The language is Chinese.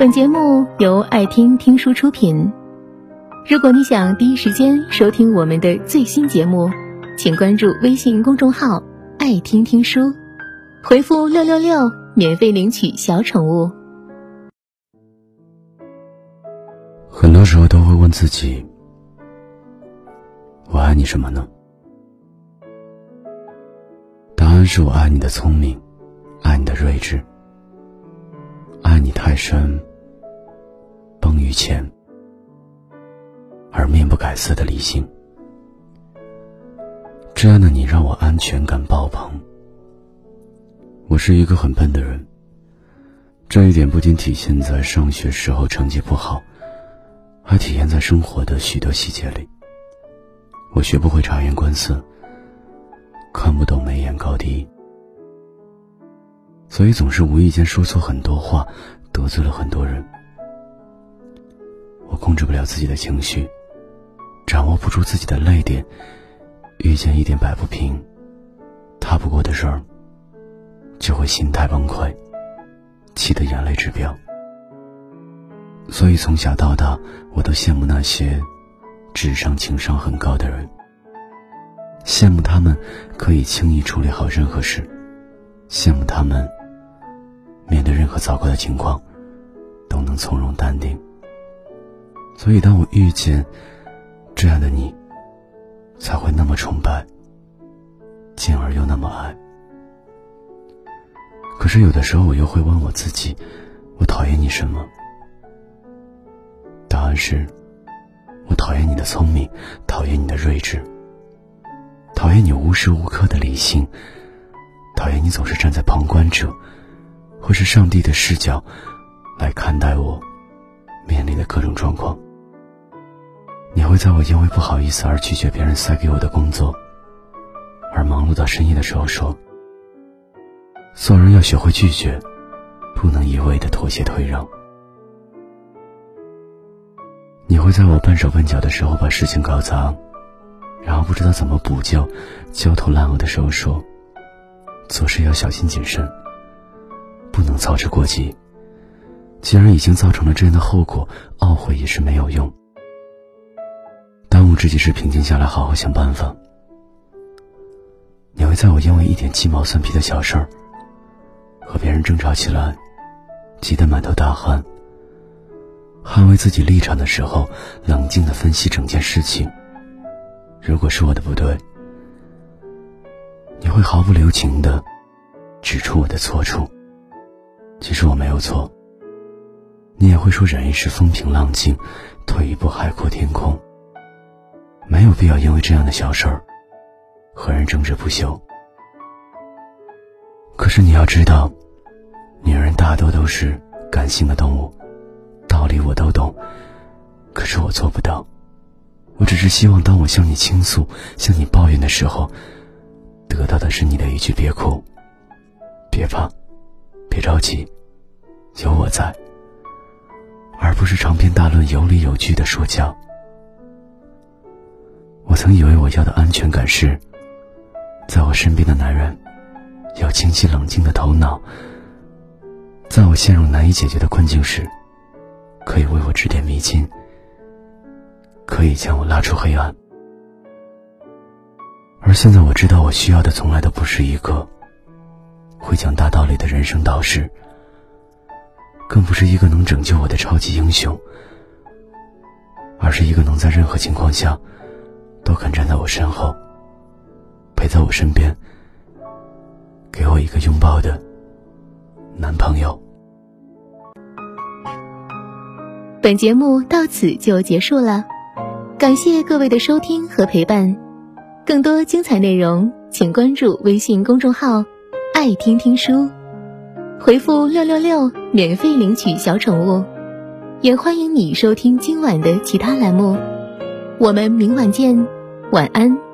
本节目由爱听听书出品。如果你想第一时间收听我们的最新节目，请关注微信公众号“爱听听书”，回复“六六六”免费领取小宠物。很多时候都会问自己：“我爱你什么呢？”答案是我爱你的聪明，爱你的睿智，爱你太深。崩于前，而面不改色的理性。这样的你让我安全感爆棚。我是一个很笨的人，这一点不仅体现在上学时候成绩不好，还体现在生活的许多细节里。我学不会察言观色，看不懂眉眼高低，所以总是无意间说错很多话，得罪了很多人。控制不了自己的情绪，掌握不住自己的泪点，遇见一点摆不平、踏不过的事儿，就会心态崩溃，气得眼泪直飙。所以从小到大，我都羡慕那些智商情商很高的人，羡慕他们可以轻易处理好任何事，羡慕他们面对任何糟糕的情况都能从容淡定。所以，当我遇见这样的你，才会那么崇拜，进而又那么爱。可是，有的时候我又会问我自己：我讨厌你什么？答案是：我讨厌你的聪明，讨厌你的睿智，讨厌你无时无刻的理性，讨厌你总是站在旁观者或是上帝的视角来看待我面临的各种状况。你会在我因为不好意思而拒绝别人塞给我的工作，而忙碌到深夜的时候说：“做人要学会拒绝，不能一味的妥协退让。”你会在我笨手笨脚的时候把事情搞砸，然后不知道怎么补救，焦头烂额的时候说：“做事要小心谨慎，不能操之过急。既然已经造成了这样的后果，懊悔也是没有用。”当务之急是平静下来，好好想办法。你会在我因为一点鸡毛蒜皮的小事儿和别人争吵起来，急得满头大汗。捍卫自己立场的时候，冷静的分析整件事情。如果是我的不对，你会毫不留情的指出我的错处。其实我没有错。你也会说忍一时风平浪静，退一步海阔天空。没有必要因为这样的小事儿和人争执不休。可是你要知道，女人大多都是感性的动物，道理我都懂，可是我做不到。我只是希望，当我向你倾诉、向你抱怨的时候，得到的是你的一句“别哭，别怕，别着急，有我在”，而不是长篇大论、有理有据的说教。曾以为我要的安全感是，在我身边的男人有清晰冷静的头脑，在我陷入难以解决的困境时，可以为我指点迷津，可以将我拉出黑暗。而现在我知道，我需要的从来都不是一个会讲大道理的人生导师，更不是一个能拯救我的超级英雄，而是一个能在任何情况下。都肯站在我身后，陪在我身边，给我一个拥抱的男朋友。本节目到此就结束了，感谢各位的收听和陪伴。更多精彩内容，请关注微信公众号“爱听听书”，回复“六六六”免费领取小宠物。也欢迎你收听今晚的其他栏目。我们明晚见。晚安。